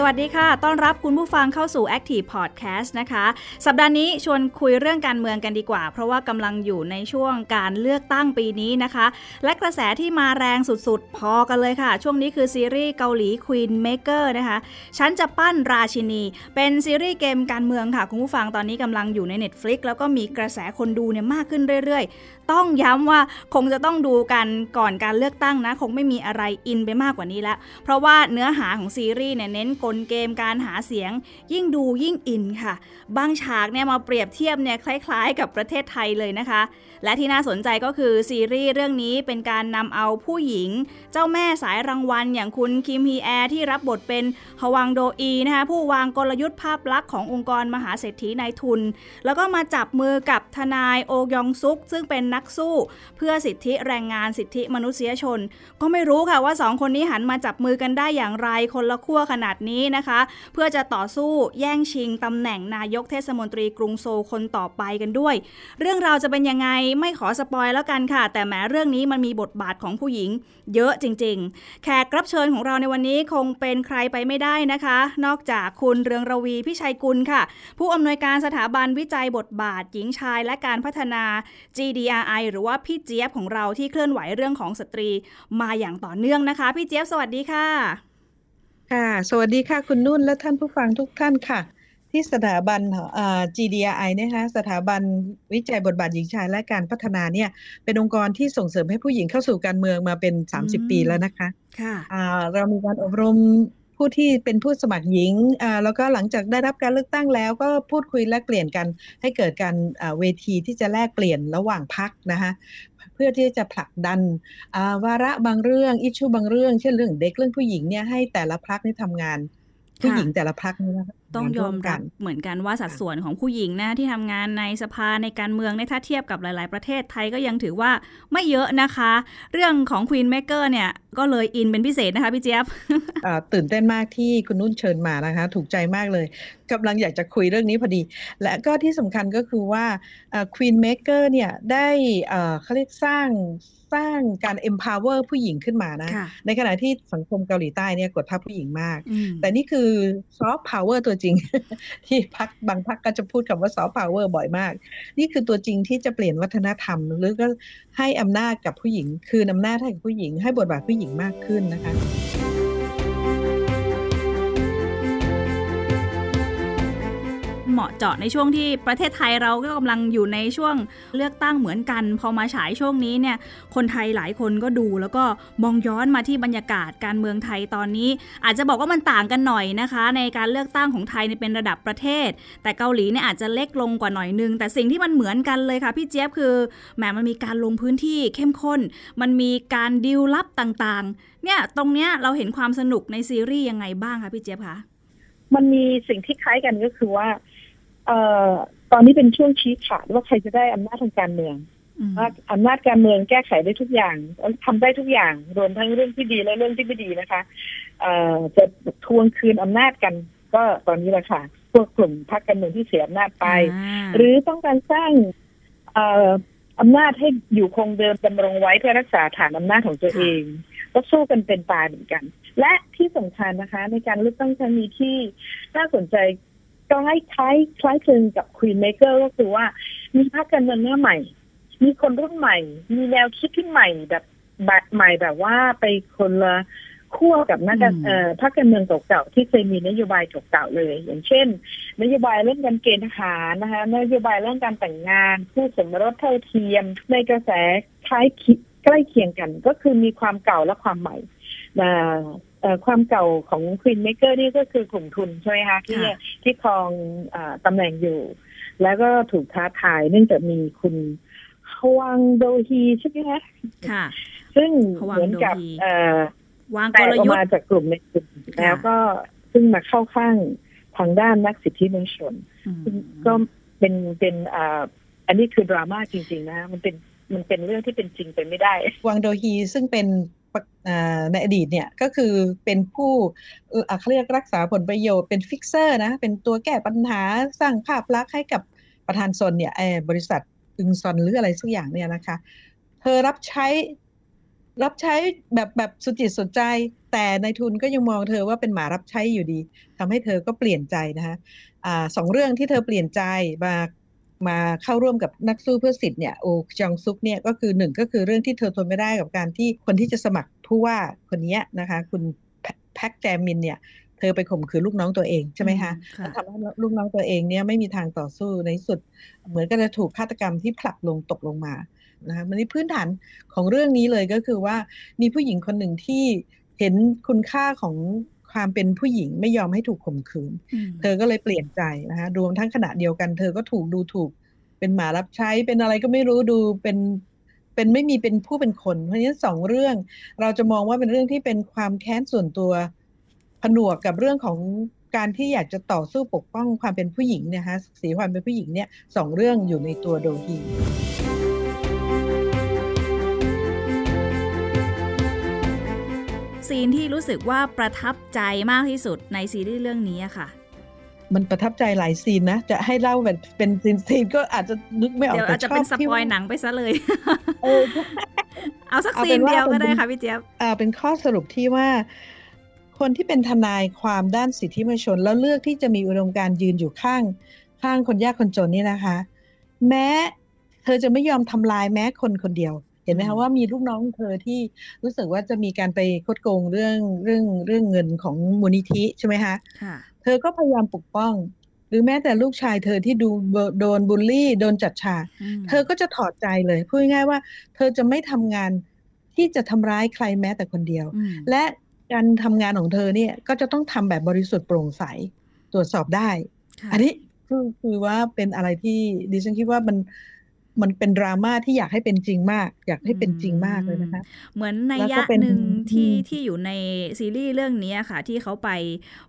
สวัสดีค่ะ ต้อนรับคุณผู้ฟังเข้าสู่ Active Podcast นะคะ สัปดาห์นี้ชวนคุยเรื่องการเมืองกันดีกว่า เพราะว่ากำลังอยู่ในช่วงการเลือกตั้งปีนี้นะคะ และกระแสที่มาแรงสุดๆ พอกันเลยค่ะ ช่วงนี้คือซีรีส์เกาหลี Queen Maker นะคะ ฉันจะปั้นราชินี เป็นซีรีส์เกมการเมืองค่ะ คุณผู้ฟังตอนนี้กำลังอยู่ใน Netflix แล้วก็มีกระแสคนดูเนี่ยมากขึ้นเรื่อยๆ ต้องย้ำว่าคงจะต้องดูกันก่อนการเลือกตั้งนะ คงไม่มีอะไรอินไปมากกว่านี้แล้ว เพราะว่าเนื้อหาของซีรีส์เนี่ยเน้นกลเกมการหาเสียง ยิ่งดูยิ่งอินค่ะ บางฉากเนี่ยมาเปรียบเทียบเนี่ยคล้ายๆ กับประเทศไทยเลยนะคะ และที่น่าสนใจก็คือซีรีส์เรื่องนี้เป็นการนำเอาผู้หญิง เจ้าแม่สายรางวัล อย่างคุณคิมฮีแอร์ที่รับบทเป็นฮวังโดอีนะคะผู้วางกลยุทธ์ภาพลักษณ์ขององค์กรมหาเศรษฐีนายทุน แล้วก็มาจับมือกับทนายโอยองซุก ซึ่งเป็นนักสู้ เพื่อสิทธิแรงงานสิทธิมนุษยชน ก็ไม่รู้ค่ะว่าสองคนนี้หันมาจับมือกันได้อย่างไรคนละขั้วขนาดนี้นะคะ เพื่อจะต่อสู้แย่งชิงตำแหน่งนายกเทศมนตรีกรุงโซลคนต่อไปกันด้วย เรื่องราวจะเป็นยังไงไม่ขอสปอยแล้วกันค่ะ แต่แม้เรื่องนี้มันมีบทบาทของผู้หญิง เยอะจริง ๆ แขกรับเชิญของเราในวันนี้คงเป็นใครไปไม่ได้นะคะ นอกจากคุณเรืองระวีพิชัยกุลค่ะ ผู้อำนวยการสถาบันวิจัยบทบาทหญิงชายและการพัฒนา GDRI หรือว่าพี่เจี๊ยบของเราที่เคลื่อนไหวเรื่องของสตรี มาอย่างต่อเนื่องนะคะ พี่เจี๊ยบสวัสดีค่ะ ค่ะ สวัสดีค่ะคุณนุ่นและท่านผู้ฟังทุกท่านค่ะ ที่สถาบันเอ่อ GDRI นะคะสถาบันวิจัยบทบาทหญิงชายและการพัฒนาเนี่ยเป็นองค์กรที่ส่งเสริมให้ผู้หญิงเข้าสู่การเมืองมาเป็นอืม30 ปีแล้วนะคะค่ะอ่าเรามีการอบรม ผู้ที่เป็นผู้สมัครหญิงแล้วก็หลังจากได้รับการเลือกตั้งแล้ว ก็พูดคุยและเปลี่ยนกันให้เกิดการเวทีที่จะแลกเปลี่ยนระหว่างพักนะคะเพื่อที่จะผลักดันวาระบางเรื่องอิชชูบางเรื่องเช่นเรื่องเด็กเรื่องผู้หญิงเนี่ยให้แต่ละพักนี่ทำงาน ผู้หญิงแต่ละพักนี่นะคะต้องยอมทำงานร่วกัรับนเหมือนกันว่าสัดส่วนของผู้หญิงนะที่ทำงานในสภาในการเมืองเนี่ยถ้าเทียบกับหลาย ๆ ประเทศไทยก็ยังถือว่าไม่เยอะนะคะ เรื่องของ Queen Maker เนี่ยก็เลยอินเป็นพิเศษนะคะพี่เจี๊ยบอ่าตื่นเต้นมากที่คุณนุ่นเชิญมานะคะ ถูกใจมากเลยกำลังอยากจะคุยเรื่องนี้พอดี และก็ที่สำคัญก็คือว่าอ่า Queen Maker เนี่ยได้อ่าเขาเรียกสร้าง สร้างการ empower ผู้หญิงขึ้นมานะค่ะในขณะที่สังคมเกาหลีใต้เนี่ยกดทับผู้หญิงมากอืมแต่นี่คือ soft power ตัวจริง ที่พักบางพักก็จะพูดคำว่า soft power บ่อยมาก นี่คือตัวจริงที่จะเปลี่ยนวัฒนธรรม หรือก็ให้อำนาจกับผู้หญิง คืนอำนาจให้กับผู้หญิง ให้บทบาทผู้หญิงมากขึ้นนะคะ เหมาะเจาะในช่วงที่ประเทศไทยเราก็กำลังอยู่ในช่วงเลือกตั้งเหมือนกัน พอมาฉายช่วงนี้เนี่ยคนไทยหลายคนก็ดู แล้วก็มองย้อนมาที่บรรยากาศการเมืองไทยตอนนี้ อาจจะบอกว่ามันต่างกันหน่อยนะคะ ในการเลือกตั้งของไทยเนี่ยเป็นระดับประเทศ แต่เกาหลีเนี่ยอาจจะเล็กลงกว่าหน่อยนึง แต่สิ่งที่มันเหมือนกันเลยค่ะพี่เจี๊ยบคือแหมมันมีการลงพื้นที่เข้มข้น มันมีการดิวลับต่างๆ เนี่ยตรงเนี้ยเราเห็นความสนุกในซีรีส์ยังไงบ้างคะพี่เจี๊ยบคะมันมีสิ่งที่คล้ายกันก็คือว่า เอ่อตอนนี้เป็นช่วงชี้ขาดว่าใครจะได้อำนาจทางการเมืองอืมว่าอำนาจการเมืองแก้ไขได้ทุกอย่างทำได้ทุกอย่างรวมทั้งเรื่องที่ดีและเรื่องที่ไม่ดีนะคะเอ่อจะทวงคืนอำนาจกัน ก็ตอนนี้แหละค่ะ พวกกลุ่มพรรคการเมืองที่เสียอำนาจไปอ่าหรือต้องการสร้างเอ่ออำนาจให้อยู่คงเดิมดำรงไว้เพื่อรักษาฐานอำนาจของตัวเอง ก็สู้กันเป็นตายเหมือนกัน และที่สำคัญนะคะ ในการเลือกตั้งครั้งนี้ที่น่าสนใจ คล้ายคล้ายคล้ายคลึงกับ Queen Maker ก็คือว่า มีพรรคการเมืองหน้าใหม่ มีคนรุ่นใหม่ มีแนวคิดที่ใหม่แบบแบบใหม่แบบว่าไปคนละขั้วกับนักการอืมเอ่อพรรคการเมืองเก่าๆที่เคยมีนโยบายเก่าๆเลย อย่างเช่น นโยบายเรื่องการเกณฑ์ทหารนะคะนโยบายเรื่องการแต่งงานคู่สมรสเท่าเทียม ในกระแสคล้ายคิดใกล้เคียงกัน ก็คือมีความเก่าและความใหม่นะเอ่อ ความเก่าของ Queen Maker นี่ก็คือกลุ่มทุนใช่ไหมคะที่ค่ะที่ครองอ่าตำแหน่งอยู่ แล้วก็ถูกท้าทายเนื่องจากมีคุณฮวังโดฮีใช่ไหมคะค่ะ ซึ่งฮวังเหมือนกับโดฮีเอ่อวางแตกกลออกยุทมาธ์จากกลุ่มในกลุ่มค่ะแล้วก็ซึ่งมาเข้าข้างทางด้านนักสิทธิมนุษยชนอืมก็เป็นเป็นอ่าอันนี้คือดราม่าจริง ๆ นะ มันเป็นมันเป็นเรื่องที่เป็นจริงไปไม่ได้ วังโดฮีซึ่งเป็นปะอ่า ในอดีตเนี่ยก็คือเป็นผู้เอ่อเขาเรียกรักษาผลประโยชน์เป็นฟิกเซอร์นะเป็นตัวแก้ปัญหาสร้างภาพลักษณ์ให้กับประธานซนเนี่ยเอ่อบริษัทอึงซอนหรืออะไรสักอย่างเนี่ยนะคะ เธอรับใช้รับใช้แบบแบบสุจิตสุดใจ แต่ในทุนก็ยังมองเธอว่าเป็นหมารับใช้อยู่ดีทำให้เธอก็เปลี่ยนใจนะคะอ่าสองเรื่องที่เธอเปลี่ยนใจมา มาเข้าร่วมกับนักสู้เพื่อสิทธิ์เนี่ยโอจองซุกเนี่ยก็คือหนึ่งก็คือเรื่องที่เธอทนไม่ได้กับการที่คนที่จะสมัครผู้ว่าคนนี้นะคะ คุณแพ็กแจมินเนี่ยเธอไปข่มขืนลูกน้องตัวเองใช่ไหมคะแล้วทำให้ลูกน้องตัวเองเนี่ยไม่มีทางต่อสู้ในสุด เหมือนกับจะถูกฆาตกรรมที่ผลักลงตกลงมานะคะมันนี่พื้นฐานของเรื่องนี้เลยก็คือว่ามีผู้หญิงคนหนึ่งที่เห็นคุณค่าของ ความเป็นผู้หญิงไม่ยอมให้ถูกข่มขืน เธอก็เลยเปลี่ยนใจนะคะรวมทั้งขณะเดียวกัน เธอก็ถูกดูถูก เป็นหมารับใช้เป็นอะไรก็ไม่รู้ดูเป็นเป็นไม่มีเป็นผู้เป็นคน เพราะฉะนั้นสองเรื่อง เราจะมองว่าเป็นเรื่องที่เป็นความแค้นส่วนตัวผนวกกับเรื่องของการที่อยากจะต่อสู้ปกป้องความเป็นผู้หญิงเนี่ยศักดิ์ศรีความเป็นผู้หญิงเนี่ยสองเรื่องอยู่ในตัวโดฮี scene ที่รู้สึกว่าประทับใจมากที่สุดในซีรีส์เรื่องนี้ค่ะ มันประทับใจหลาย scene นะ จะให้เล่าแบบเป็น scene scene ก็อาจจะนึกไม่ออกเดี๋ยวอาจจะเป็น spoilนังไปซะเลยเออเอาสักซีนเดียวก็ได้ค่ะพี่เจี๊ยบอ่าเป็นข้อสรุปที่ว่า คนที่เป็นทนายความด้านสิทธิมนุษยชน แล้วเลือกที่จะมีอุดมการยืนอยู่ข้าง ข้างคนยากคนจนนี่นะคะ แม้เธอจะไม่ยอมทำลายแม้คนคนเดียว เห็นไหมคะว่ามีลูกน้องเธอที่รู้สึกว่าจะมีการไปคดโกงเรื่องเรื่องเรื่องเงินของมูลนิธิใช่ไหมคะเธอก็พยายามปกป้อง หรือแม้แต่ลูกชายเธอที่ดูโดนบูลลี่โดนจัดฉากเธอก็จะถอดใจเลยพูดง่ายๆว่า เธอจะไม่ทำงานที่จะทำร้ายใครแม้แต่คนเดียว และการทำงานของเธอเนี่ยก็จะต้องทำแบบบริสุทธิ์โปร่งใสตรวจสอบได้ อันนี้คือคือว่าเป็นอะไรที่ดิฉันคิดว่ามัน มันเป็นดราม่าที่อยากให้เป็นจริงมาก อยากให้เป็นจริงมากเลยนะคะ เหมือนในยะหนึ่งที่ที่อยู่ในซีรีส์เรื่องนี้ค่ะ ที่เขาไป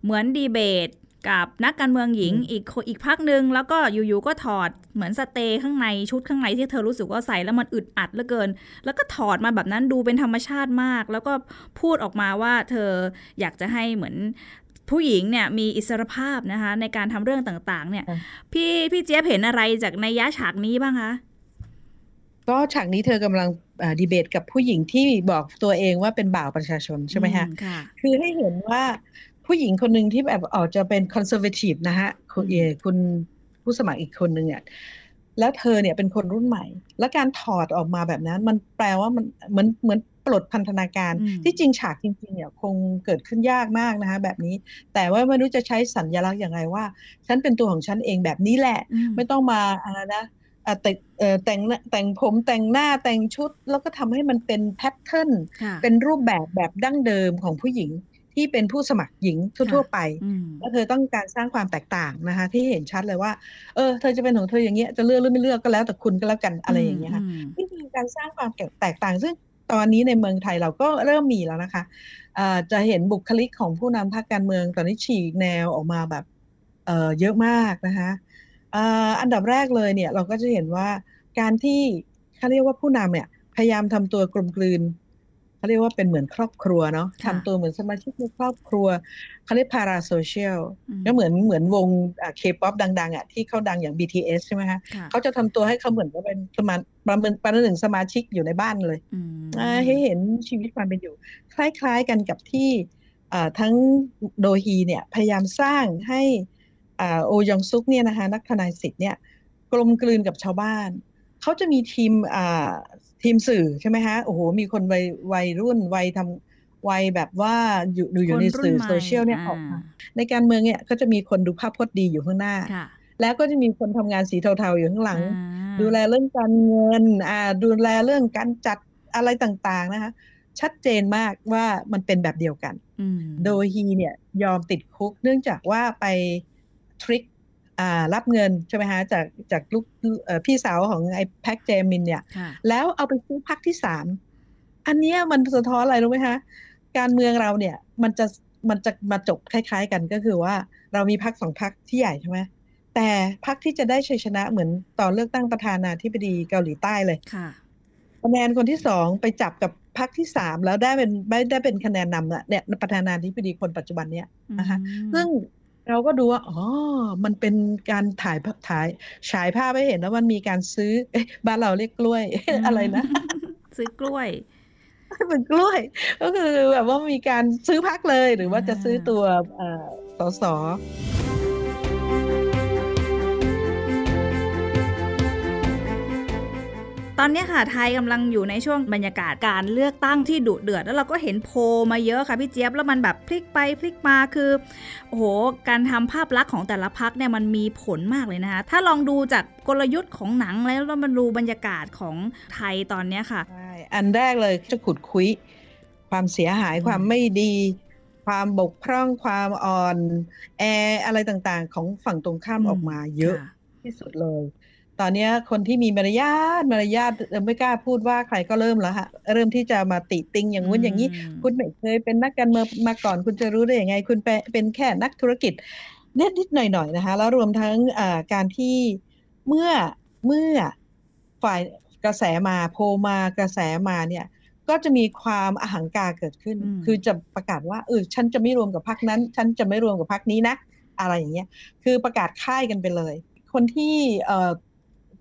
เหมือนดีเบตกับนักการเมืองหญิงอีกอีกพักหนึ่งแล้วก็อยู่ๆก็ถอดเหมือนสเตย์ข้างในชุดข้างในที่เธอรู้สึกว่าใส่แล้วมันอึดอัดเหลือเกิน แล้วก็ถอดมาแบบนั้นดูเป็นธรรมชาติมาก แล้วก็พูดออกมาว่าเธออยากจะให้เหมือนผู้หญิงเนี่ยมีอิสรภาพนะคะในการทำเรื่องต่างๆ เนี่ย พี่พี่เจี๊ยบเห็นอะไรจากในยะฉากนี้บ้างคะ ก็ฉากนี้เธอกำลังดีเบตกับผู้หญิงที่บอกตัวเองว่าเป็นบ่าวประชาชนใช่ไหมคะคือให้เห็นว่าผู้หญิงคนหนึ่งที่แบบออกจะเป็นคอนเซอร์เวทีฟนะฮะคุณเอคุณผู้สมัครอีกคนหนึ่งเนี่ยแล้วเธอเนี่ยเป็นคนรุ่นใหม่ และการถอดออกมาแบบนั้น มันแปลว่ามันเหมือนเหมือนปลดพันธนาการ ที่จริงฉากจริงๆเนี่ยคงเกิดขึ้นยากมากนะคะแบบนี้ แต่ว่าไม่รู้จะใช้สัญลักษณ์อย่างไรว่า ฉันเป็นตัวของฉันเองแบบนี้แหละ ไม่ต้องมาอะไรนะ แต่แต่งแต่งผมแต่งหน้าแต่งชุด แล้วก็ทำให้มันเป็นแพทเทิร์นเป็นรูปแบบแบบดั้งเดิมของผู้หญิงที่เป็นผู้สมัครหญิงทั่วๆไปแล้วเธอต้องการสร้างความแตกต่างนะคะ ที่เห็นชัดเลยว่า เออ เธอจะเป็นของเธออย่างเงี้ยจะเลือกหรือไม่เลือกก็แล้วแต่คุณก็แล้วกันอะไรอย่างเงี้ยค่ะนี่คือการสร้างความแตกต่าง ซึ่งตอนนี้ในเมืองไทยเราก็เริ่มมีแล้วนะคะจะเห็นบุคลิกของผู้นำพรรคการเมืองตอนนี้ฉีกแนวออกมาแบบเยอะมากนะคะ อันดับแรกเลยเนี่ยเราก็จะเห็นว่าการที่เขาเรียกว่าผู้นำเนี่ยพยายามทำตัวกลมกลืนเขาเรียกว่าเป็นเหมือนครอบครัวเนาะทำตัวเหมือนสมาชิกในครอบครัวเขาเรียกพาราโซเชียลก็เหมือนเหมือนวงเคป๊อปดัง ๆอะที่เขาดังอย่าง BTS ใช่ไหมคะเขาจะทำตัวให้เขาเหมือนว่าเป็นสมาประเมินประหนึ่งสมาชิกอยู่ในบ้านเลยให้เห็นชีวิตความเป็นอยู่ คล้าย ๆ กันกับที่ทั้งโดฮีเนี่ยพยายามสร้างให้ โอยองซุกเนี่ยนะคะนักทนายสิทธิ์เนี่ยกลมกลืนกับชาวบ้าน เขาจะมีทีมทีมสื่อใช่ไหมฮะโอ้โหมีคนวัยวัยรุ่นวัยทำวัยแบบว่าอยู่อยู่ในสื่อโซเชียลเนี่ยออกมาในการเมืองเนี่ยก็จะมีคนดูภาพพจน์ดีอยู่ข้างหน้า แล้วก็จะมีคนทำงานสีเทาๆอยู่ข้างหลัง ดูแลเรื่องการเงินอ่าดูแลเรื่องการจัดอะไรต่างๆนะคะชัดเจนมากว่ามันเป็นแบบเดียวกัน โดยฮีเนี่ยยอมติดคุกเนื่องจากว่าไป ทริครับเงินใช่ไหมฮะจากจากลูกพี่สาวของไอ้แพ็กเจมินเนี่ย แล้วเอาไปซื้อพักที่สามอันนี้มันสะท้อนอะไรรู้ไหมคะการเมืองเราเนี่ยมันจะมันจะมาจบคล้าย ๆ กันก็คือว่าเรามีพักสองพักที่ใหญ่ใช่ไหมแต่พักที่จะได้ชัยชนะเหมือนตอนเลือกตั้งประธานาธิบดีเกาหลีใต้เลยคะแนนคนที่สองไปจับกับพักที่สามแล้วได้เป็นได้เป็นคะแนนนำเนี่ยประธานาธิบดีคนปัจจุบันเนี่ยนะคะซึ่ง เราก็ดูว่าอ๋อมันเป็นการถ่ายภาพถ่ายฉายภาพให้เห็นว่ามันมีการซื้อเอ๊ะบ้านเราเรียกกล้วยอะไรนะ ซื้อกล้วยเป็นกล้วย ก็คือแบบว่ามีการซื้อพักเลยหรือว่าจะซื้อตัวเอ่อสส ตอนเนี้ยค่ะไทยกำลังอยู่ในช่วงบรรยากาศการเลือกตั้งที่ดุเดือด แล้วเราก็เห็นโพลมาเยอะค่ะพี่เจี๊ยบแล้วมันแบบพลิกไปพลิกมาคือโอ้โหการทำภาพลักษณ์ของแต่ละพักเนี่ยมันมีผลมากเลยนะคะถ้าลองดูจากกลยุทธ์ของหนังแล้วแล้วมันดูบรรยากาศของไทยตอนเนี้ยค่ะใช่อันแรกเลยจะขุดคุยความเสียหายอืมความไม่ดี ความบกพร่องความอ่อน แออะไรต่างๆ ของฝั่งตรงข้ามออกมาเยอะค่ที่สุดเลย ตอนเนี้ยคนที่มีมารยาทมารยาทเอ่อไม่กล้าพูดว่าใครก็เริ่มแล้วฮะเริ่มที่จะมาติติงอย่างงู้นอย่างนี้มคุณไม่เคยเป็นนักการเมืองมาก่อนคุณจะรู้ได้ยังไง คุณเป็นเป็นแค่นักธุรกิจนิดนิดหน่อยหน่อยๆนะคะแล้วรวมทั้งอ่าการที่เมื่อเมื่อฝ่ายกระแสมาโพลมากระแสมาเนี่ยก็จะมีความอหังการเกิดขึ้นอืมคือจะประกาศว่าเออฉันจะไม่รวมกับพรรคนั้น ฉันจะไม่รวมกับพรรคนี้นะ อะไรอย่างเงี้ย คือประกาศค่ายกันไปเลย คนที่เอ่อ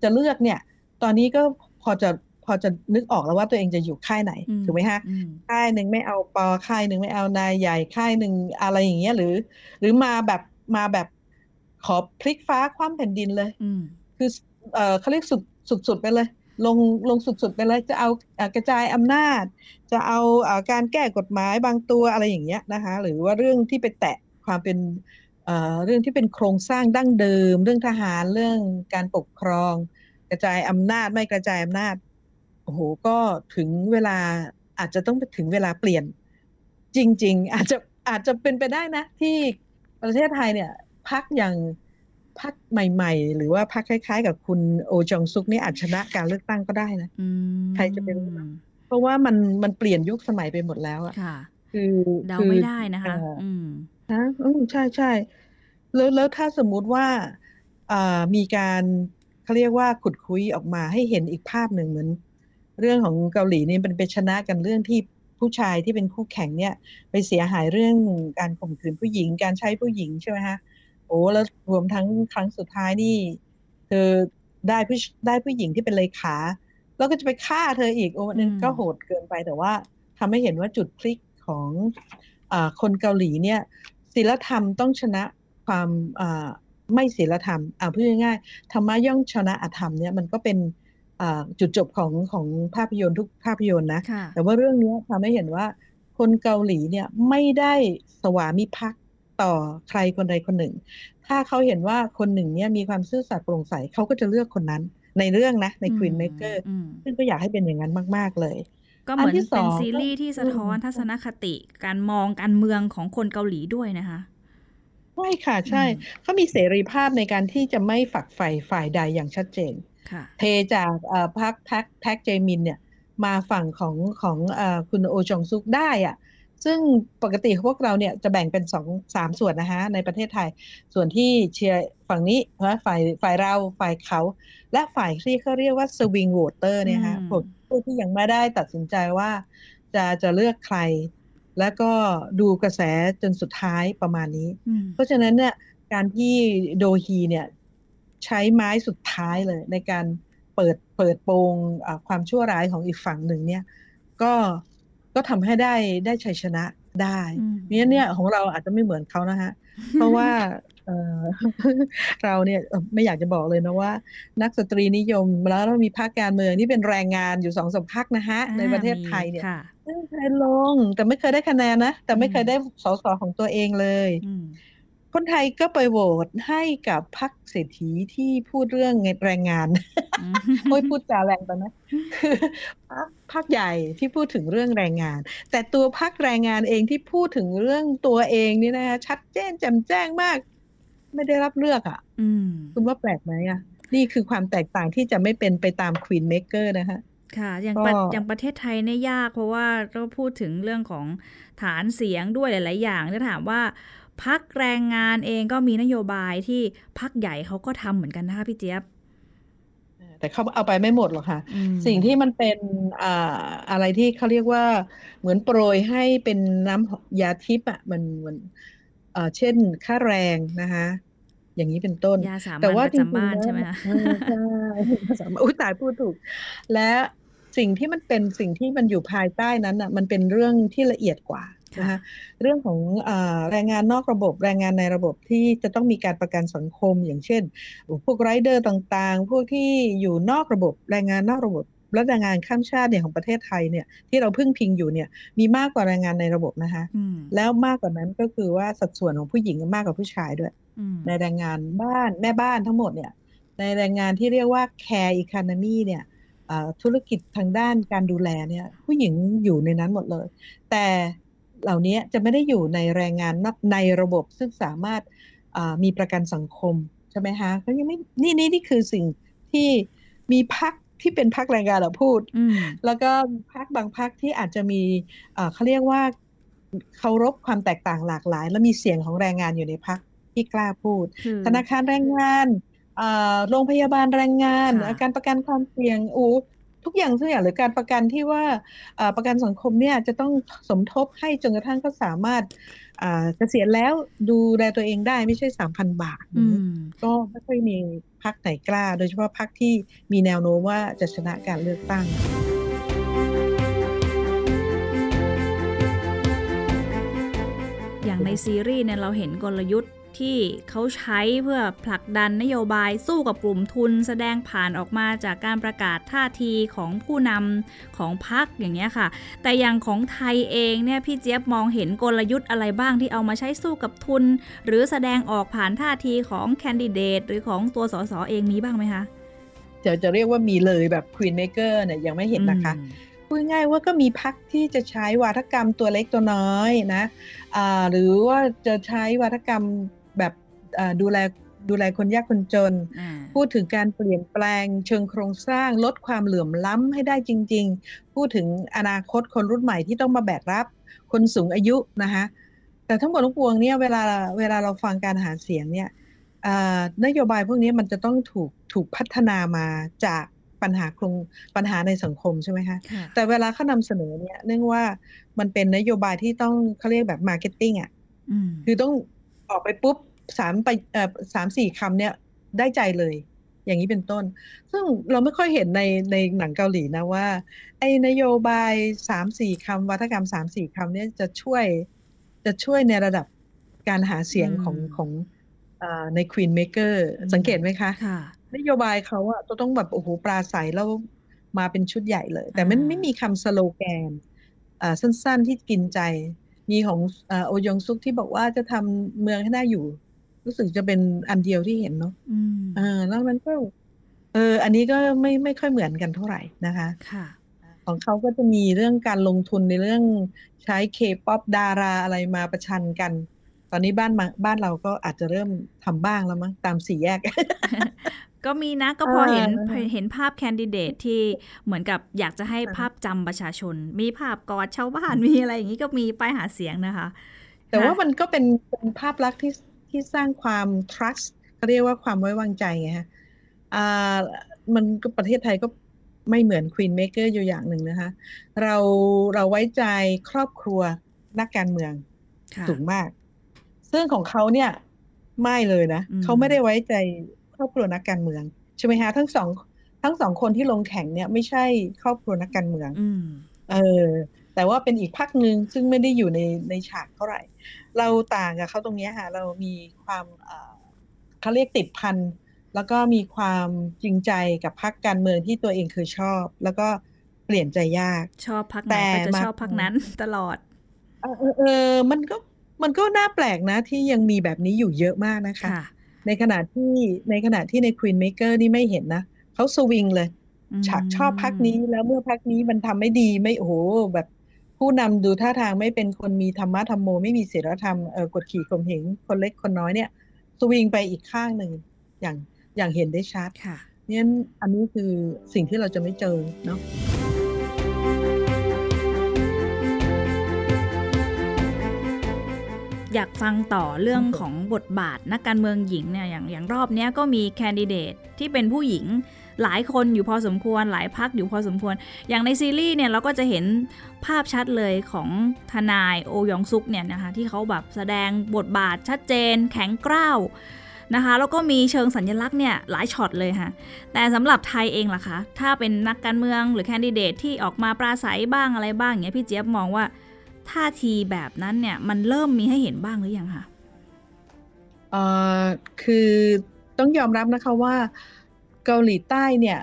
จะเลือกเนี่ย ตอนนี้ก็พอจะพอจะนึกออกแล้วว่าตัวเองจะอยู่ค่ายไหนอืมถูกไหมฮะอืมค่ายหนึ่งไม่เอาปอค่ายหนึ่งไม่เอานายใหญ่ค่ายหนึ่งอะไรอย่างเงี้ยหรือ หรือมาแบบมาแบบขอพลิกฟ้าคว่ำแผ่นดินเลยอืมคือเออเขาเรียกสุดสุดสุดไปเลย ลงลงสุดสุดไปเลยจะเอาเอ่อกระจายอำนาจ จะเอาเอ่อการแก้กฎหมายบางตัวอะไรอย่างเงี้ยนะคะ หรือว่าเรื่องที่ไปแตะความเป็น เอ่อเรื่องที่เป็นโครงสร้างดั้งเดิม เรื่องทหารเรื่องการปกครอง กระจายอำนาจไม่กระจายอำนาจโอ้โหก็ถึงเวลาอาจจะต้องถึงเวลาเปลี่ยน จริง ๆ อาจจะอาจจะเป็นไปได้นะ ที่ประเทศไทยเนี่ยพักอย่างพักใหม่ ๆ หรือว่าพักคล้าย ๆ กับคุณโอจองซุกนี่อาจชนะการเลือกตั้งก็ได้นะอืมใครจะไปรู้เพราะว่ามันมันเปลี่ยนยุคสมัยไปหมดแล้วอะค่ะคือเดาคือไม่ได้นะคะเอ่ออืมนะอืมใช่ใช่ แล้วแล้วถ้าสมมุติว่าอ่ามีการเขาเรียกว่าขุดคุยออกมาให้เห็นอีกภาพหนึ่งเหมือน เรื่องของเกาหลีนี่มันไปชนะกันเรื่องที่ผู้ชายที่เป็นคู่แข่งเนี่ย ไปเสียหายเรื่องการข่มขืนผู้หญิง การใช้ผู้หญิงใช่ไหมฮะโอ้แล้วรวมทั้งครั้งสุดท้ายนี่ เธอได้ผู้ได้ผู้หญิงที่เป็นเลขา แล้วก็จะไปฆ่าเธออีกโอ้นั่นอืมก็โหดเกินไปแต่ว่าทำให้เห็นว่าจุดพลิกของอาคนเกาหลีเนี่ยศีลธรรมต้องชนะ ความอ่าไม่ศีลธรรมอ่าพูดง่ายๆธรรมะย่อมชนะอธรรมเนี่ยมันก็เป็นอ่าจุดจบของของภาพยนตร์ทุกภาพยนตร์นะค่ะแต่ว่าเรื่องนี้ทำให้เห็นว่าคนเกาหลีเนี่ยไม่ได้สวามิภักดิ์ต่อใครคนใดคนหนึ่ง ถ้าเขาเห็นว่าคนหนึ่งเนี่ยมีความซื่อสัตย์โปร่งใสเขาก็จะเลือกคนนั้นในเรื่องนะใน Queen Maker อืมซึ่งก็อยากให้เป็นอย่างนั้นมาก ๆ เลย ก็เหมือนอันที่สเป็อนงซีรีส์ที่สะท้อนอืมทัศนคติการมองการเมืองของคนเกาหลีด้วยนะคะ ใช่ค่ะใช่อืมเขามีเสรีภาพในการที่จะไม่ฝักใฝ่ฝ่ายใดอย่างชัดเจนค่ะเทจากเอ่อพรรคแพ็กแพ็กแจมินเนี่ยมาฝั่งของของเอ่อคุณโอจองซุกได้อะซึ่งปกติพวกเราเนี่ยจะแบ่งเป็นสองสามส่วนนะฮะในประเทศไทย ส่วนที่เชียร์ฝั่งนี้นะฝ่ายฝ่ายเราฝ่ายเขา และฝ่ายที่เขาเรียกว่า swing voter เนี่ยฮะอืมพวกผู้ที่ยังไม่ได้ตัดสินใจว่าจะจะเลือกใคร แล้วก็ดูกระแสจนสุดท้ายประมาณนี้อืมเพราะฉะนั้นเนี่ยการที่โดฮีเนี่ยใช้ไม้สุดท้ายเลย ในการเปิดเปิดโปงอ่าความชั่วร้ายของอีกฝั่งหนึ่งเนี่ยก็ก็ทำให้ได้ได้ชัยชนะได้อืมเนี่ยเนี่ยของเราอาจจะไม่เหมือนเขานะฮะ เพราะว่าเอ่อเราเนี่ยเอ่อไม่อยากจะบอกเลยนะว่า นักสตรีนิยมแล้วเรามีภาคการเมืองที่เป็นแรงงานอยู่สองสามพักนะฮะในประเทศไทยเนี่ยค่ะไม่ เคยลง แต่ไม่เคยได้คะแนนนะ แต่ไม่เคยได้สสของตัวเองเลยอืมคนไทยก็ไปโหวตให้กับพรรคเศรษฐีที่พูดเรื่องแรงงานอืมโอ้ยพูดจาแรงไปนะคือพรรคพรรคใหญ่ที่พูดถึงเรื่องแรงงาน แต่ตัวพรรคแรงงานเองที่พูดถึงเรื่องตัวเองนี่นะคะชัดเจนแจ่มแจ้งมาก ไม่ได้รับเลือกอะอืมคุณว่าแปลกไหมอะ นี่คือความแตกต่างที่จะไม่เป็นไปตามควีนเม k เกอร์นะคะ ค่ะอย่างก็ประอย่างประเทศไทยเนี่ยยากเพราะว่าเราพูดถึงเรื่องของฐานเสียงด้วยหลาย ๆ อย่างจะถามว่าพักแรงงานเองก็มีนโยบายที่พักใหญ่เขาก็ทำเหมือนกันนะคะพี่เจี๊ยบ แต่เขาเอาไปไม่หมดหรอกค่ะอืมสิ่งที่มันเป็นอ่าอะไรที่เขาเรียกว่าเหมือนโปรยให้เป็นน้ำยาทิพย์อะมันมันเออ่อเช่นค่าแรงนะคะอย่างนี้เป็นต้นยาสามัญแต่ว่าประจริงจำบ้านๆใช่ไหมแล้วคะเออใช่ยาสามัญอุ้ยตายพูดถูก และ สิ่งที่มันเป็นสิ่งที่มันอยู่ภายใต้นั้นอะมันเป็นเรื่องที่ละเอียดกว่านะคะเรื่องของเอ่อแรงงานนอกระบบแรงงานในระบบที่จะต้องมีการประกันสังคม อย่างเช่น พวกไรเดอร์ต่างๆ พวกที่อยู่นอกระบบแรงงานนอกระบบและแรงงานข้ามชาติเนี่ยของประเทศไทยเนี่ยที่เราพึ่งพิงอยู่เนี่ยมีมากกว่าแรงงานในระบบนะคะอืมแล้วมากกว่านั้นก็คือว่าสัดส่วนของผู้หญิงมากกว่าผู้ชายด้วยอืมในแรงงานบ้านแม่บ้านทั้งหมดเนี่ยในแรงงานที่เรียกว่า care economy เนี่ยเอ่อ ธุรกิจทางด้านการดูแลเนี่ยผู้หญิงอยู่ในนั้นหมดเลย แต่เหล่านี้จะไม่ได้อยู่ในแรงงานนอกในระบบซึ่งสามารถอ่ามีประกันสังคมใช่ไหมคะก็ยังไม่นี่นี่นี่คือสิ่งที่มีพักที่เป็นพักแรงงานเราพูดอืมแล้วก็พักบางพักที่อาจจะมีเอ่อเขาเรียกว่าเคารพความแตกต่างหลากหลาย และมีเสียงของแรงงานอยู่ในพักที่กล้าพูดคือธนาคารแรงงานเอ่อ โรงพยาบาลแรงงานค่ะการประกันความเสี่ยงอูทุกอย่างทุกอย่างหรือการประกันที่ว่าเอ่อประกันสังคมเนี่ยจะต้องสมทบให้จนกระทั่งเขาสามารถอ่าเกษียณแล้วดูแลตัวเองได้ไม่ใช่สามพันบาทอืมก็ไม่ค่อยมีพักไหนกล้า โดยเฉพาะพักที่มีแนวโน้มว่าจะชนะการเลือกตั้งอย่างในซีรีส์เนี่ยเราเห็นกลยุทธ์ ที่เขาใช้เพื่อผลักดันนโยบายสู้กับกลุ่มทุน แสดงผ่านออกมาจากการประกาศท่าทีของผู้นำของพรรคอย่างเงี้ยค่ะ แต่อย่างของไทยเองเนี่ยพี่เจี๊ยบมองเห็นกลยุทธ์อะไรบ้างที่เอามาใช้สู้กับทุน หรือแสดงออกผ่านท่าทีของแคนดิเดตหรือของตัวสสเองมีบ้างไหมคะจะจะเรียกว่ามีเลยแบบ Queen Maker เนี่ยยังไม่เห็นนะคะพูดง่ายว่าก็มีพักที่จะใช้วาทกรรมตัวเล็กตัวน้อยนะหรือว่าจะใช้วาทกรรม ดูแลดูแลคนยากคนจนอ่าพูดถึงการเปลี่ยนแปลงเชิงโครงสร้างลดความเหลื่อมล้ำให้ได้จริง ๆ พูดถึงอนาคตคนรุ่นใหม่ที่ต้องมาแบกรับ คนสูงอายุนะคะแต่ทั้งหมดทั้งปวงเนี่ยเวลาเวลาเราฟังการหาเสียงเนี่ยอ่านโยบายพวกนี้มันจะต้องถูกถูกพัฒนามาจากปัญหาโครงปัญหาในสังคมใช่ไหมคะค่ะแต่เวลาเขานำเสนอเนี่ยเนื่องว่ามันเป็นนโยบายที่ต้องเขาเรียกแบบ marketing อะอืมคือต้องออกไปปุ๊บ สามไปเอ่อสามสี่คำเนี่ยได้ใจเลย อย่างนี้เป็นต้น ซึ่งเราไม่ค่อยเห็นในในหนังเกาหลีนะว่า ไอ้นโยบายสามสี่คำวาทกรรมสามสี่คำเนี่ยจะช่วยจะช่วยในระดับการหาเสียงของอืมของเอ่อใน Queen Maker สังเกตไหมคะค่ะนโยบายเขาอะจะต้องแบบโอ้โหปราศัยแล้วมาเป็นชุดใหญ่เลย แต่มันอ่าไม่มีคำสโลแกนอ่าสั้นๆที่กินใจ มีของอ่าโอยองซุกที่บอกว่าจะทำเมืองให้น่าอยู่ รู้สึกจะเป็นอันเดียวที่เห็นเนาะอืมเออแล้วมันก็เออ อันนี้ก็ไม่ไม่ค่อยเหมือนกันเท่าไหร่นะคะ ค่ะ ของเขาก็จะมีเรื่องการลงทุนในเรื่องใช้เคป๊อปดาราอะไรมาประชันกัน ตอนนี้บ้านมาบ้านเราก็อาจจะเริ่มทำบ้างแล้วมั้งตามสี่แยก ก็มีนะก็พอเห็นเออเห็นภาพแคนดิเดตที่เหมือนกับอยากจะให้ภาพจำประชาชน มีภาพกอดชาวบ้านมีอะไรอย่างนี้ก็มีป้ายหาเสียงนะคะ แต่ว่าค่ะมันก็เป็นเป็นภาพลักษณ์ที่ ที่สร้างความ trust เขาเรียกว่าความไว้วางใจไงฮะอ่ามันก็ประเทศไทยก็ไม่เหมือน Queen Maker อยู่อย่างหนึ่งนะคะ เราเราไว้ใจครอบครัวนักการเมืองค่ะสูงมาก ซึ่งของเขาเนี่ยไม่เลยนะอืมเขาไม่ได้ไว้ใจครอบครัวนักการเมืองใช่ไหมฮะทั้งสองทั้งสองคนที่ลงแข่งเนี่ยไม่ใช่ครอบครัวนักการเมืองอืมเออ แต่ว่าเป็นอีกพักหนึ่งซึ่งไม่ได้อยู่ในในฉากเท่าไหร่ เราต่างกับเขาตรงเนี้ยค่ะเรามีความเอ่อเขาเรียกติดพันแล้วก็มีความจริงใจกับพักการเมืองที่ตัวเองเคยชอบ แล้วก็เปลี่ยนใจยาก ชอบพักไหนแต่ก็จะมาชอบพักนั้นตลอดเออเออเออมันก็มันก็น่าแปลกนะที่ยังมีแบบนี้อยู่เยอะมากนะคะค่ะในขณะที่ในขณะที่ใน Queen Maker นี่ไม่เห็นนะเขาสวิงเลยมฉากชอบพักนี้แล้วเมื่อพักนี้มันทำไม่ดีไม่โอ้โหแบบ ผู้นำดูท่าทางไม่เป็นคนมีธรรมะธรรมโม ไม่มีศีลธรรมเออกดขี่ข่มเหงคนเล็กคนน้อยเนี่ยสวิงไปอีกข้างหนึ่งอย่างอย่างเห็นได้ชัดค่ะเนี่ยอันนี้คือสิ่งที่เราจะไม่เจอเนาะอยากฟังต่อเรื่องของบทบาทนักการเมืองหญิงเนี่ยอย่างอย่างรอบเนี้ยก็มีแคนดิเดตที่เป็นผู้หญิง หลายคนอยู่พอสมควร หลายพักอยู่พอสมควร อย่างในซีรีส์เนี่ยเราก็จะเห็นภาพชัดเลยของทนายโอยองซุกเนี่ยนะคะที่เขาแบบแสดงบทบาทชัดเจน แข็งกร้าวนะคะแล้วก็มีเชิงสัญลักษณ์เนี่ยหลายช็อตเลยค่ะ แต่สำหรับไทยเองล่ะคะ ถ้าเป็นนักการเมืองหรือแคนดิเดตที่ออกมาปราศัยบ้างอะไรบ้างอย่างเงี้ยพี่เจี๊ยบมองว่าท่าทีแบบนั้นเนี่ยมันเริ่มมีให้เห็นบ้างหรือยังคะเอ่อคือต้องยอมรับนะคะว่า เกาหลีใต้เนี่ย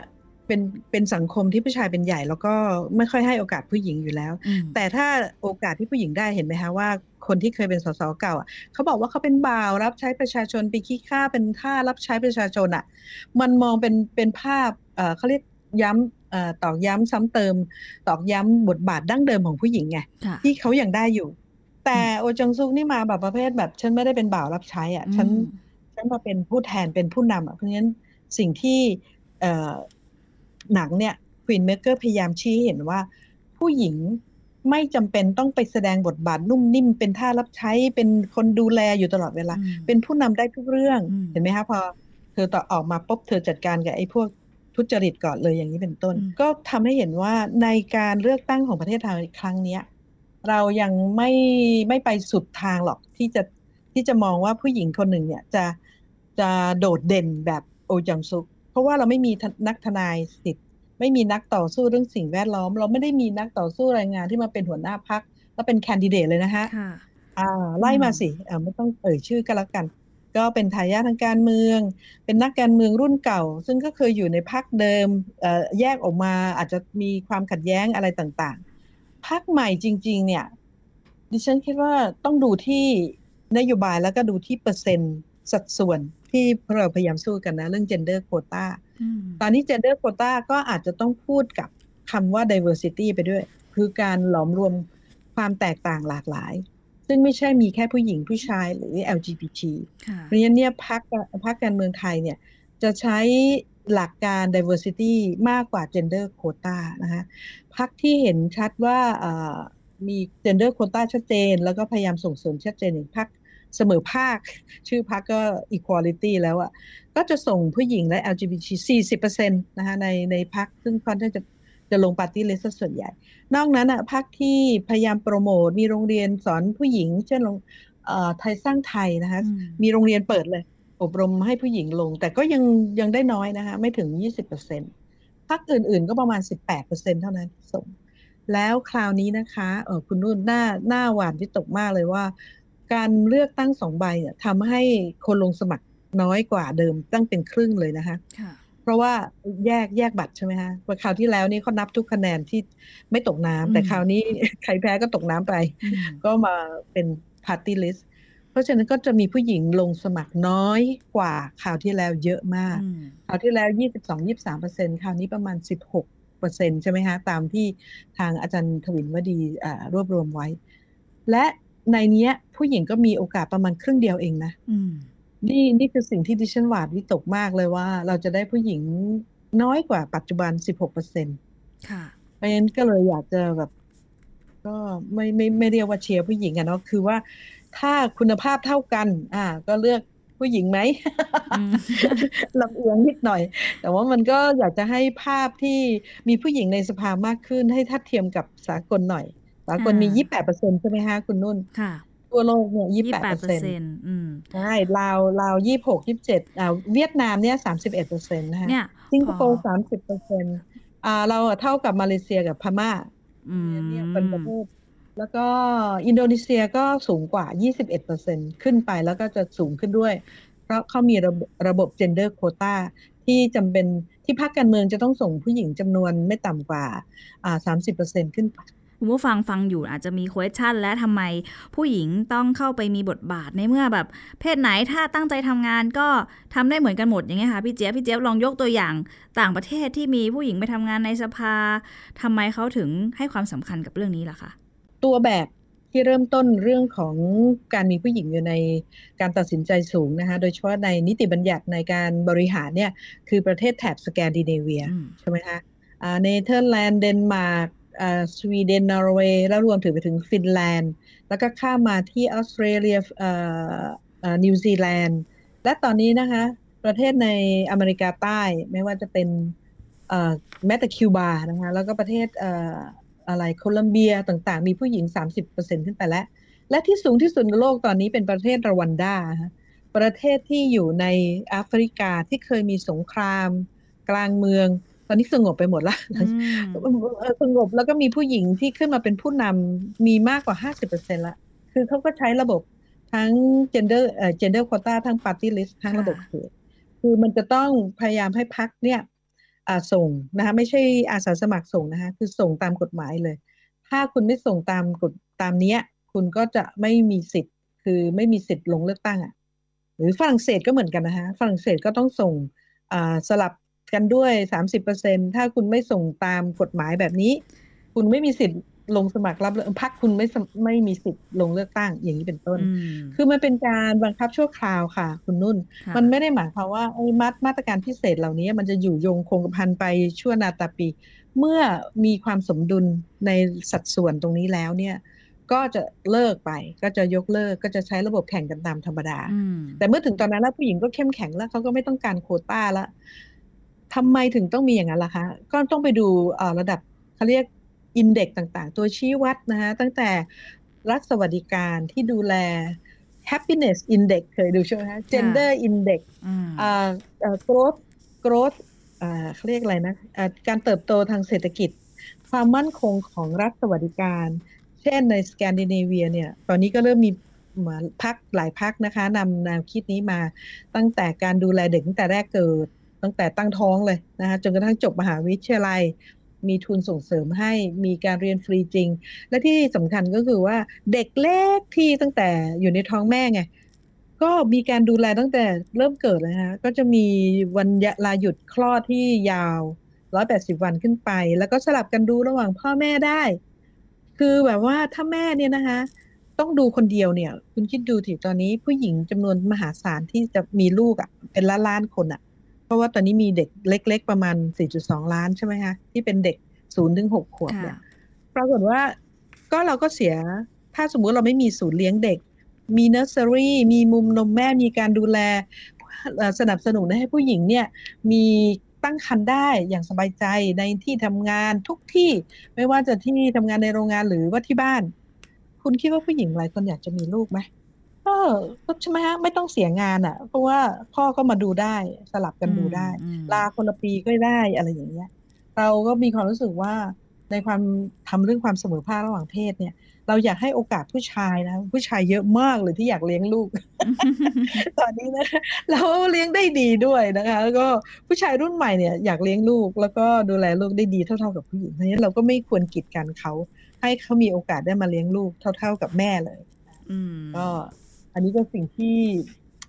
เป็นเป็นสังคมที่ผู้ชายเป็นใหญ่ แล้วก็ไม่ค่อยให้โอกาสผู้หญิงอยู่แล้ว แต่ถ้าโอกาสที่ผู้หญิงได้เห็นไหมคะว่าคนที่เคยเป็นสสเก่าอะเขาบอกว่าเขาเป็นบ่าวรับใช้ประชาชนไปขี้ข้าเป็นท่ารับใช้ประชาชนอะ มันมองเป็นเป็นภาพเอ่อเขาเรียกย้ำตอกย้ำซ้ำเติม ตอกย้ำบทบาทดั้งเดิมของผู้หญิงไงที่เขายัางได้อยู่ แต่โอจงซุกนี่มาแบบประเภทแบบ ฉันไม่ได้เป็นบ่าวรับใช้อะฉันฉันมาเป็นผู้แทนเป็นผู้นำอะเพราะฉะนั้น สิ่งที่หนังเนี่ยควีนเมเกอร์พยายามชี้เห็นว่า ผู้หญิงไม่จำเป็นต้องไปแสดงบทบาทนุ่มนิ่ม เป็นท่ารับใช้เป็นคนดูแลอยู่ตลอดเวลา เป็นผู้นำได้ทุกเรื่องเห็นไหมคะพอเธอต่อออกมาปุ๊บเธอจัดการกับไอ้พวกทุจริตก่อนเลยอย่างนี้เป็นต้น ก็ทำให้เห็นว่าในการเลือกตั้งของประเทศไทยครั้งนี้เรายังไม่ไม่ไปสุดทางหรอกที่จะที่จะมองว่าผู้หญิงคนหนึ่งเนี่ยจะจะโดดเด่นแบบ โอจังซุก เพราะว่าเราไม่มีนักทนายสิทธิ์ ไม่มีนักต่อสู้เรื่องสิ่งแวดล้อม เราไม่ได้มีนักต่อสู้รายงานที่มาเป็นหัวหน้าพักแล้วเป็นแคนดิเดตเลยนะฮะอ่าไล่มาสิอ่าไม่ต้องเอ่ยชื่อก็แล้วกัน ก็เป็นทายาททางการเมือง เป็นนักการเมืองรุ่นเก่า ซึ่งก็เคยอยู่ในพักเดิมแยกออกมาอาจจะมีความขัดแย้งอะไรต่างๆพักใหม่จริง ๆ เนี่ย ดิฉันคิดว่าต้องดูที่นโยบายแล้วก็ดูที่เปอร์เซ็นต์สัดส่วน ที่เราพยายามสู้กันนะ เรื่อง gender quota ตอนนี้ gender quota ก็อาจจะต้องพูดกับคำว่า diversity ไปด้วย คือการหลอมรวมความแตกต่างหลากหลาย ซึ่งไม่ใช่มีแค่ผู้หญิงผู้ชายหรือ LGBT เพราะฉะนั้นเนี่ยพักพักการเมืองไทยเนี่ยจะใช้หลักการ diversity มากกว่า gender quota นะคะพักที่เห็นชัดว่ามี gender quota ชัดเจน แล้วก็พยายามส่งเสริมชัดเจนอย่างพัก เสมอภาค ชื่อพักก็ equality แล้วอะ่ะก็จะส่งผู้หญิงและ LGBT 40%นะคะในในพักซึ่งค่อนข้างจะจะลงปาร์ตี้เลสส่วนใหญ่ นอกนั้นอะพักที่พยายามโปรโมท มีโรงเรียนสอนผู้หญิง เช่นโรงไทยสร้างไทยนะคะมีโรงเรียนเปิดเลย อบรมให้ผู้หญิงลง แต่ก็ยังยังได้น้อยนะคะไม่ถึง 20%พักอื่นๆ ก็ประมาณ 18%เท่านั้นส่งแล้วคราวนี้นะคะเออคุณนุ่นหน้าหน้าหวานที่ตกมากเลยว่า การเลือกตั้งสองใบเนี่ยทำให้คนลงสมัครน้อยกว่าเดิมตั้งเป็นครึ่งเลยนะคะเพราะว่าแยกแยกบัตรใช่ไหมคะคราวที่แล้วนี่เขานับทุกคะแนนที่ไม่ตกน้ำแต่คราวนี้ใครแพ้ก็ตกน้ำไป ก็มาเป็นพาร์ตี้ลิสต์เพราะฉะนั้นก็จะมีผู้หญิงลงสมัครน้อยกว่าคราวที่แล้วเยอะมากคราวที่แล้วยี่สิบสองยี่สิบสามเปอร์เซ็นคราวนี้ประมาณสิบหกเปอร์เซ็นใช่ไหมคะตามที่ทางอาจารย์ถวิลวดีรวบรวมไว้ และ ในนี้ผู้หญิงก็มีโอกาสประมาณครึ่งเดียวเองนะนี่นี่คือสิ่งที่ดิฉันหวาดวิตกมากเลยว่า เราจะได้ผู้หญิงน้อยกว่าปัจจุบันสิบหกเปอร์เซ็นต์ค่ะเพราะฉะนั้นก็เลยอยากจะแบบ ก็ไม่ไม่ไม่เรียกว่าเชียร์ผู้หญิงอะเนาะคือว่าถ้าคุณภาพเท่ากัน อ่า ก็เลือกผู้หญิงไหมลำเอียงนิดหน่อย แต่ว่ามันก็อยากจะให้ภาพที่มีผู้หญิงในสภามากขึ้นให้ทัดเทียมกับสากลหน่อย สากลมียี่แปดเปอร์เซ็นใช่ไหมฮะคุณนุ่นค่ะตัวโลกเนี่ยยี่แปดเปอร์เซ็นต์ใช่ลาวลาวยี่หกยี่เจ็ดอ่าเวียดนามเนี่ยสามสิบเอ็ดเปอร์เซ็นต์นะฮะสิงคโปร์สามสิบเปอร์เซ็นต์อ่าเราเท่ากับมาเลเซียกับพม่าเนี่ยเป็นประเทศแล้วก็อินโดนีเซียก็สูงกว่า 21%ขึ้นไปแล้วก็จะสูงขึ้นด้วย เพราะเขามีระบบระบบ gender quota ที่จำเป็นที่พรรคการเมืองจะต้องส่งผู้หญิงจำนวนไม่ต่ำกว่าอ่า30%ขึ้นไป คุณผู้ฟังฟังอยู่อาจจะมี question และทำไมผู้หญิงต้องเข้าไปมีบทบาทในเมื่อแบบ เพศไหนถ้าตั้งใจทำงานก็ทำได้เหมือนกันหมดอย่างเงี้ยค่ะพี่เจี๊ยบพี่เจี๊ยบลองยกตัวอย่างต่างประเทศที่มีผู้หญิงไปทำงานในสภาทำไมเขาถึงให้ความสำคัญกับเรื่องนี้ล่ะคะตัวแบบที่เริ่มต้นเรื่องของการมีผู้หญิงอยู่ในการตัดสินใจสูงนะคะ โดยเฉพาะในนิติบัญญัติในการบริหารเนี่ยคือประเทศแถบสแกนดิเนเวียใช่ไหมคะเนเธอร์แลนด์เดนมาร์ก สวีเดนนอร์เวย์แล้วรวมถึงไปถึงฟินแลนด์ แล้วก็ข้ามมาที่ออสเตรเลียนิวซีแลนด์และตอนนี้นะคะ ประเทศในอเมริกาใต้ไม่ว่าจะเป็นแม้แต่คิวบานะคะแล้วก็ประเทศอะไรโคลัมเบียต่างๆ มีผู้หญิง 30%ขึ้นไปแล้ว และที่สูงที่สุดในโลกตอนนี้เป็นประเทศรวันดา ประเทศที่อยู่ในแอฟริกาที่เคยมีสงคราม กลางเมือง ตอนนี้สงบไปหมดละอืมเอ่อสงบแล้วก็มีผู้หญิงที่ขึ้นมาเป็นผู้นำมีมากกว่า50%ละ คือเขาก็ใช้ระบบทั้ง gender เอ่อ gender quota ทั้ง party list ทั้งระบบเขตคือมันจะต้องพยายามให้พักเนี่ยอ่าส่งนะคะไม่ใช่อาสาสมัครส่งนะคะคือส่งตามกฎหมายเลย ถ้าคุณไม่ส่งตามกฎตามเนี้ย คุณก็จะไม่มีสิทธิ์ คือไม่มีสิทธิ์ลงเลือกตั้งอะหรือฝรั่งเศสก็เหมือนกันนะคะฝรั่งเศสก็ต้องส่งอ่าสลับ กันด้วย 30%ถ้าคุณไม่ส่งตามกฎหมายแบบนี้ คุณไม่มีสิทธิ์ลงสมัครรับเลือกพรรคคุณไม่สมไม่มีสิทธิ์ลงเลือกตั้งอย่างนี้เป็นต้นอืมคือมันเป็นการบังคับชั่วคราวค่ะ คุณนุ่นค่ะมันไม่ได้หมายความว่าไอ้มาตรมาตรการพิเศษเหล่านี้ มันจะอยู่ยงคงกระพันไปชั่วนาตาปี เมื่อมีความสมดุลในสัดส่วนตรงนี้แล้วเนี่ย ก็จะเลิกไป ก็จะยกเลิกก็จะใช้ระบบแข่งกันตามธรรมดาอืมแต่เมื่อถึงตอนนั้นแล้วผู้หญิงก็เข้มแข็งแล้วเขาก็ไม่ต้องการโควต้าแล้ว ทำไมถึงต้องมีอย่างนั้นล่ะคะ ก็ต้องไปดูเอ่อระดับเขาเรียกอินเด็กต่างๆ ตัวชี้วัดนะคะตั้งแต่รัฐสวัสดิการที่ดูแล happiness index เคยดูใช่ไหมคะ gender index อืมอ่าเอ่อ growth growth อ่าเขาเรียกอะไรนะอ่าการเติบโตทางเศรษฐกิจ ความมั่นคงของรัฐสวัสดิการ เช่นในสแกนดิเนเวียเนี่ย ตอนนี้ก็เริ่มมีเหมือนพักหลายพักนะคะนำแนวคิดนี้มาตั้งแต่การดูแลเด็กตั้งแต่แรกเกิด ตั้งแต่ตั้งท้องเลยนะคะจนกระทั่งจบมหาวิทยาลัย มีทุนส่งเสริมให้มีการเรียนฟรีจริง และที่สำคัญก็คือว่าเด็กเล็กที่ตั้งแต่อยู่ในท้องแม่ไงก็มีการดูแลตั้งแต่เริ่มเกิดเลยฮะก็จะมีวันลาหยุดคลอดที่ยาว 180 วันขึ้นไป แล้วก็สลับกันดูระหว่างพ่อแม่ได้ คือแบบว่าถ้าแม่เนี่ยนะคะต้องดูคนเดียวเนี่ย คุณคิดดูถึงตอนนี้ผู้หญิงจำนวนมหาศาลที่จะมีลูกอะ เป็นล้านล้านคนอะ เพราะว่าตอนนี้มีเด็กเล็ก ๆ ประมาณ 4.2 ล้านใช่ไหมคะที่เป็นเด็ก0ถึง6ขวบเนี่ยค่ะปรากฏว่าก็เราก็เสียถ้าสมมุติเราไม่มีศูนย์เลี้ยงเด็ก มีเนอร์เซอรี่มีมุมนมแม่มีการดูแลเอ่อสนับสนุนให้ผู้หญิงเนี่ยมีตั้งครรภ์ได้อย่างสบายใจในที่ทำงานทุกที่ไม่ว่าจะที่ทำงานในโรงงานหรือว่าที่บ้าน คุณคิดว่าผู้หญิงหลายคนอยากจะมีลูกไหม ก็ก็ใช่ไหมฮะไม่ต้องเสียงานอะ เพราะว่าพ่อก็มาดูได้สลับกันดูได้อืมลาคนละปีก็ได้อะไรอย่างเงี้ย เราก็มีความรู้สึกว่าในความทำเรื่องความเสมอภาคระหว่างเพศเนี่ย เราอยากให้โอกาสผู้ชายนะ ผู้ชายเยอะมากเลยที่อยากเลี้ยงลูก ตอนนี้นะแล้วเลี้ยงได้ดีด้วยนะคะแล้วก็ผู้ชายรุ่นใหม่เนี่ยอยากเลี้ยงลูก แล้วก็ดูแลลูกได้ดีเท่า ๆกับผู้หญิงเพราะฉะนั้นเราก็ไม่ควรกีดกันเขา ให้เขามีโอกาสได้มาเลี้ยงลูกเท่า ๆกับแม่เลยอืมก็ อันนี้ก็สิ่งที่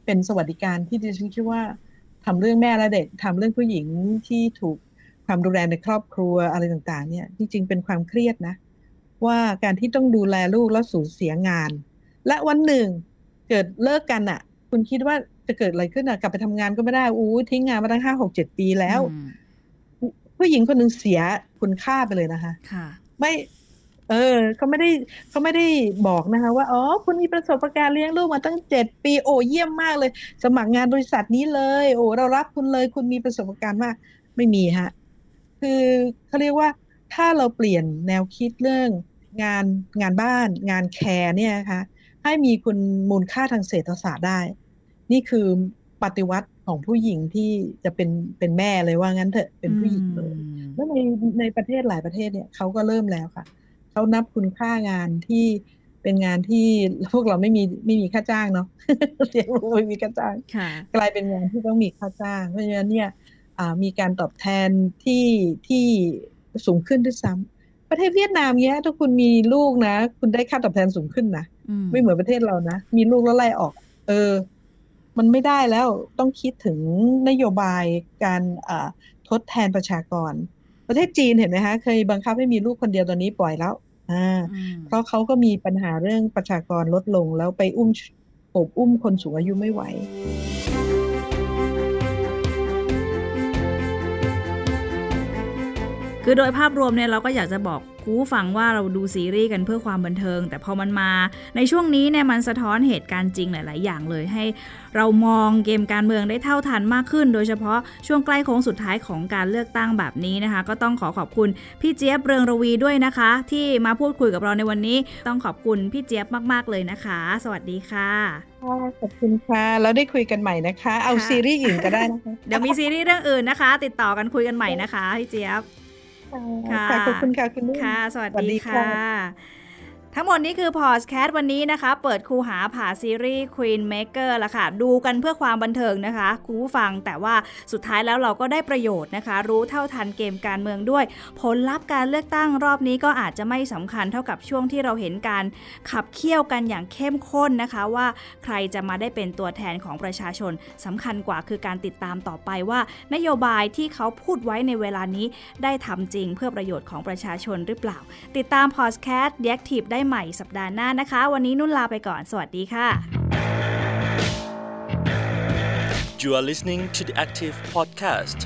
เป็นสวัสดิการที่ดิฉันคิดว่าทำเรื่องแม่และเด็กทำเรื่องผู้หญิงที่ถูกความดูแลในครอบครัวอะไรต่างๆ เนี่ยจริงๆเป็นความเครียดนะ ว่าการที่ต้องดูแลลูกแล้วสูญเสียงาน และวันหนึ่งเกิดเลิกกันอะ คุณคิดว่าจะเกิดอะไรขึ้นอะกลับไปทำงานก็ไม่ได้อู้ทิ้งงานมาตั้งห้าหกเจ็ดปีแล้วอืมผู้หญิงคนหนึ่งเสียคุณค่าไปเลยนะคะ ค่ะ ไม่ เออเขาไม่ได้เขาไม่ได้บอกนะคะว่าอ๋อคุณมีประสบการณ์เลี้ยงลูกมาตั้งเจ็ดปีโอ้เยี่ยมมากเลย สมัครงานบริษัทนี้เลย โอ้เรารับคุณเลย คุณมีประสบการณ์มาก ไม่มีฮะคือเขาเรียกว่าถ้าเราเปลี่ยนแนวคิดเรื่องงานงานบ้าน งานแคร์เนี่ยนะคะให้มีคุณมูลค่าทางเศรษฐศาสตร์ได้ นี่คือปฏิวัติของผู้หญิงที่จะเป็นเป็นแม่เลยว่างั้นเถอะเป็นผู้หญิงเลยอืมแล้วในในประเทศหลายประเทศเนี่ยเขาก็เริ่มแล้วค่ะ เขานับคุณค่างานที่เป็นงานที่พวกเราไม่มีไม่มีค่าจ้างเนาะเรียกว่าไม่มีค่าจ้างค่ะกลายเป็นงานที่ต้องมีค่าจ้าง เพราะฉะนั้นเนี่ยอ่ามีการตอบแทนที่ที่สูงขึ้นด้วยซ้ำประเทศเวียดนามเนี้ยถ้าคุณมีลูกนะ คุณได้ค่าตอบแทนสูงขึ้นนะอืมไม่เหมือนประเทศเรานะ มีลูกแล้วไล่ออก เออ มันไม่ได้แล้วต้องคิดถึงนโยบายการอ่าทดแทนประชากร ประเทศจีนเห็นไหมคะเคยบังคับให้มีลูกคนเดียวตอนนี้ปล่อยแล้ว อ่าอืมเพราะเขาก็มีปัญหาเรื่องประชากรลดลงแล้วไปอุ้มโอบอุ้มคนสูงอายุไม่ไหว คคือโดยภาพรวมเนี่ยเราก็อยากจะบอกคูฟังว่าเราดูซีรีส์กันเพื่อความบันเทิง แต่พอมันมาในช่วงนี้เนี่ยมันสะท้อนเหตุการณ์จริงหลาย ๆ อย่างเลยให้เรามองเกมการเมืองได้เท่าทันมากขึ้น โดยเฉพาะช่วงใกล้โค้งสุดท้ายของการเลือกตั้งแบบนี้นะคะ ก็ต้องขอขอบคุณพี่เจี๊ยบเรืองระวีด้วยนะคะ ที่มาพูดคุยกับเราในวันนี้ ต้องขอบคุณพี่เจี๊ยบมาก ๆ เลยนะคะ สวัสดีค่ะขอบคุณค่ะแล้วได้คุยกันใหม่นะคะ เอาซีรีส์อื่นก็ได้นะคะเดี๋ยวมีซีรีส์เรื่องอื่นนะคะ ติดต่อกันคุยกันใหม่นะคะพี่เจี๊ยบ ค่ะค่ะขอบคุณค่ะคุณนุ่นค่ะ สวัสสวัสดีดีค่ะค่ะ ทั้งหมดนี้คือพอดแคสต์วันนี้นะคะ เปิดคูหาผ่าซีรีส์ Queen Maker ละค่ะ ดูกันเพื่อความบันเทิงนะคะคุณผู้ฟังแต่ว่าสุดท้ายแล้วเราก็ได้ประโยชน์นะคะ รู้เท่าทันเกมการเมืองด้วย ผลลัพธ์การเลือกตั้งรอบนี้ก็อาจจะไม่สำคัญเท่ากับช่วงที่เราเห็นการขับเคี่ยวกันอย่างเข้มข้นนะคะว่าใครจะมาได้เป็นตัวแทนของประชาชนสำคัญกว่าคือการติดตามต่อไปว่า นโยบายที่เขาพูดไว้ในเวลานี้ได้ทำจริงเพื่อประโยชน์ของประชาชนหรือเปล่า ติดตามพอดแคสต์ d e a c t i v e ได้ใหม่สัปดาห์หน้านะคะ วันนี้นุ่นลาไปก่อน สวัสดีค่ะ You are listening to the Active Podcast.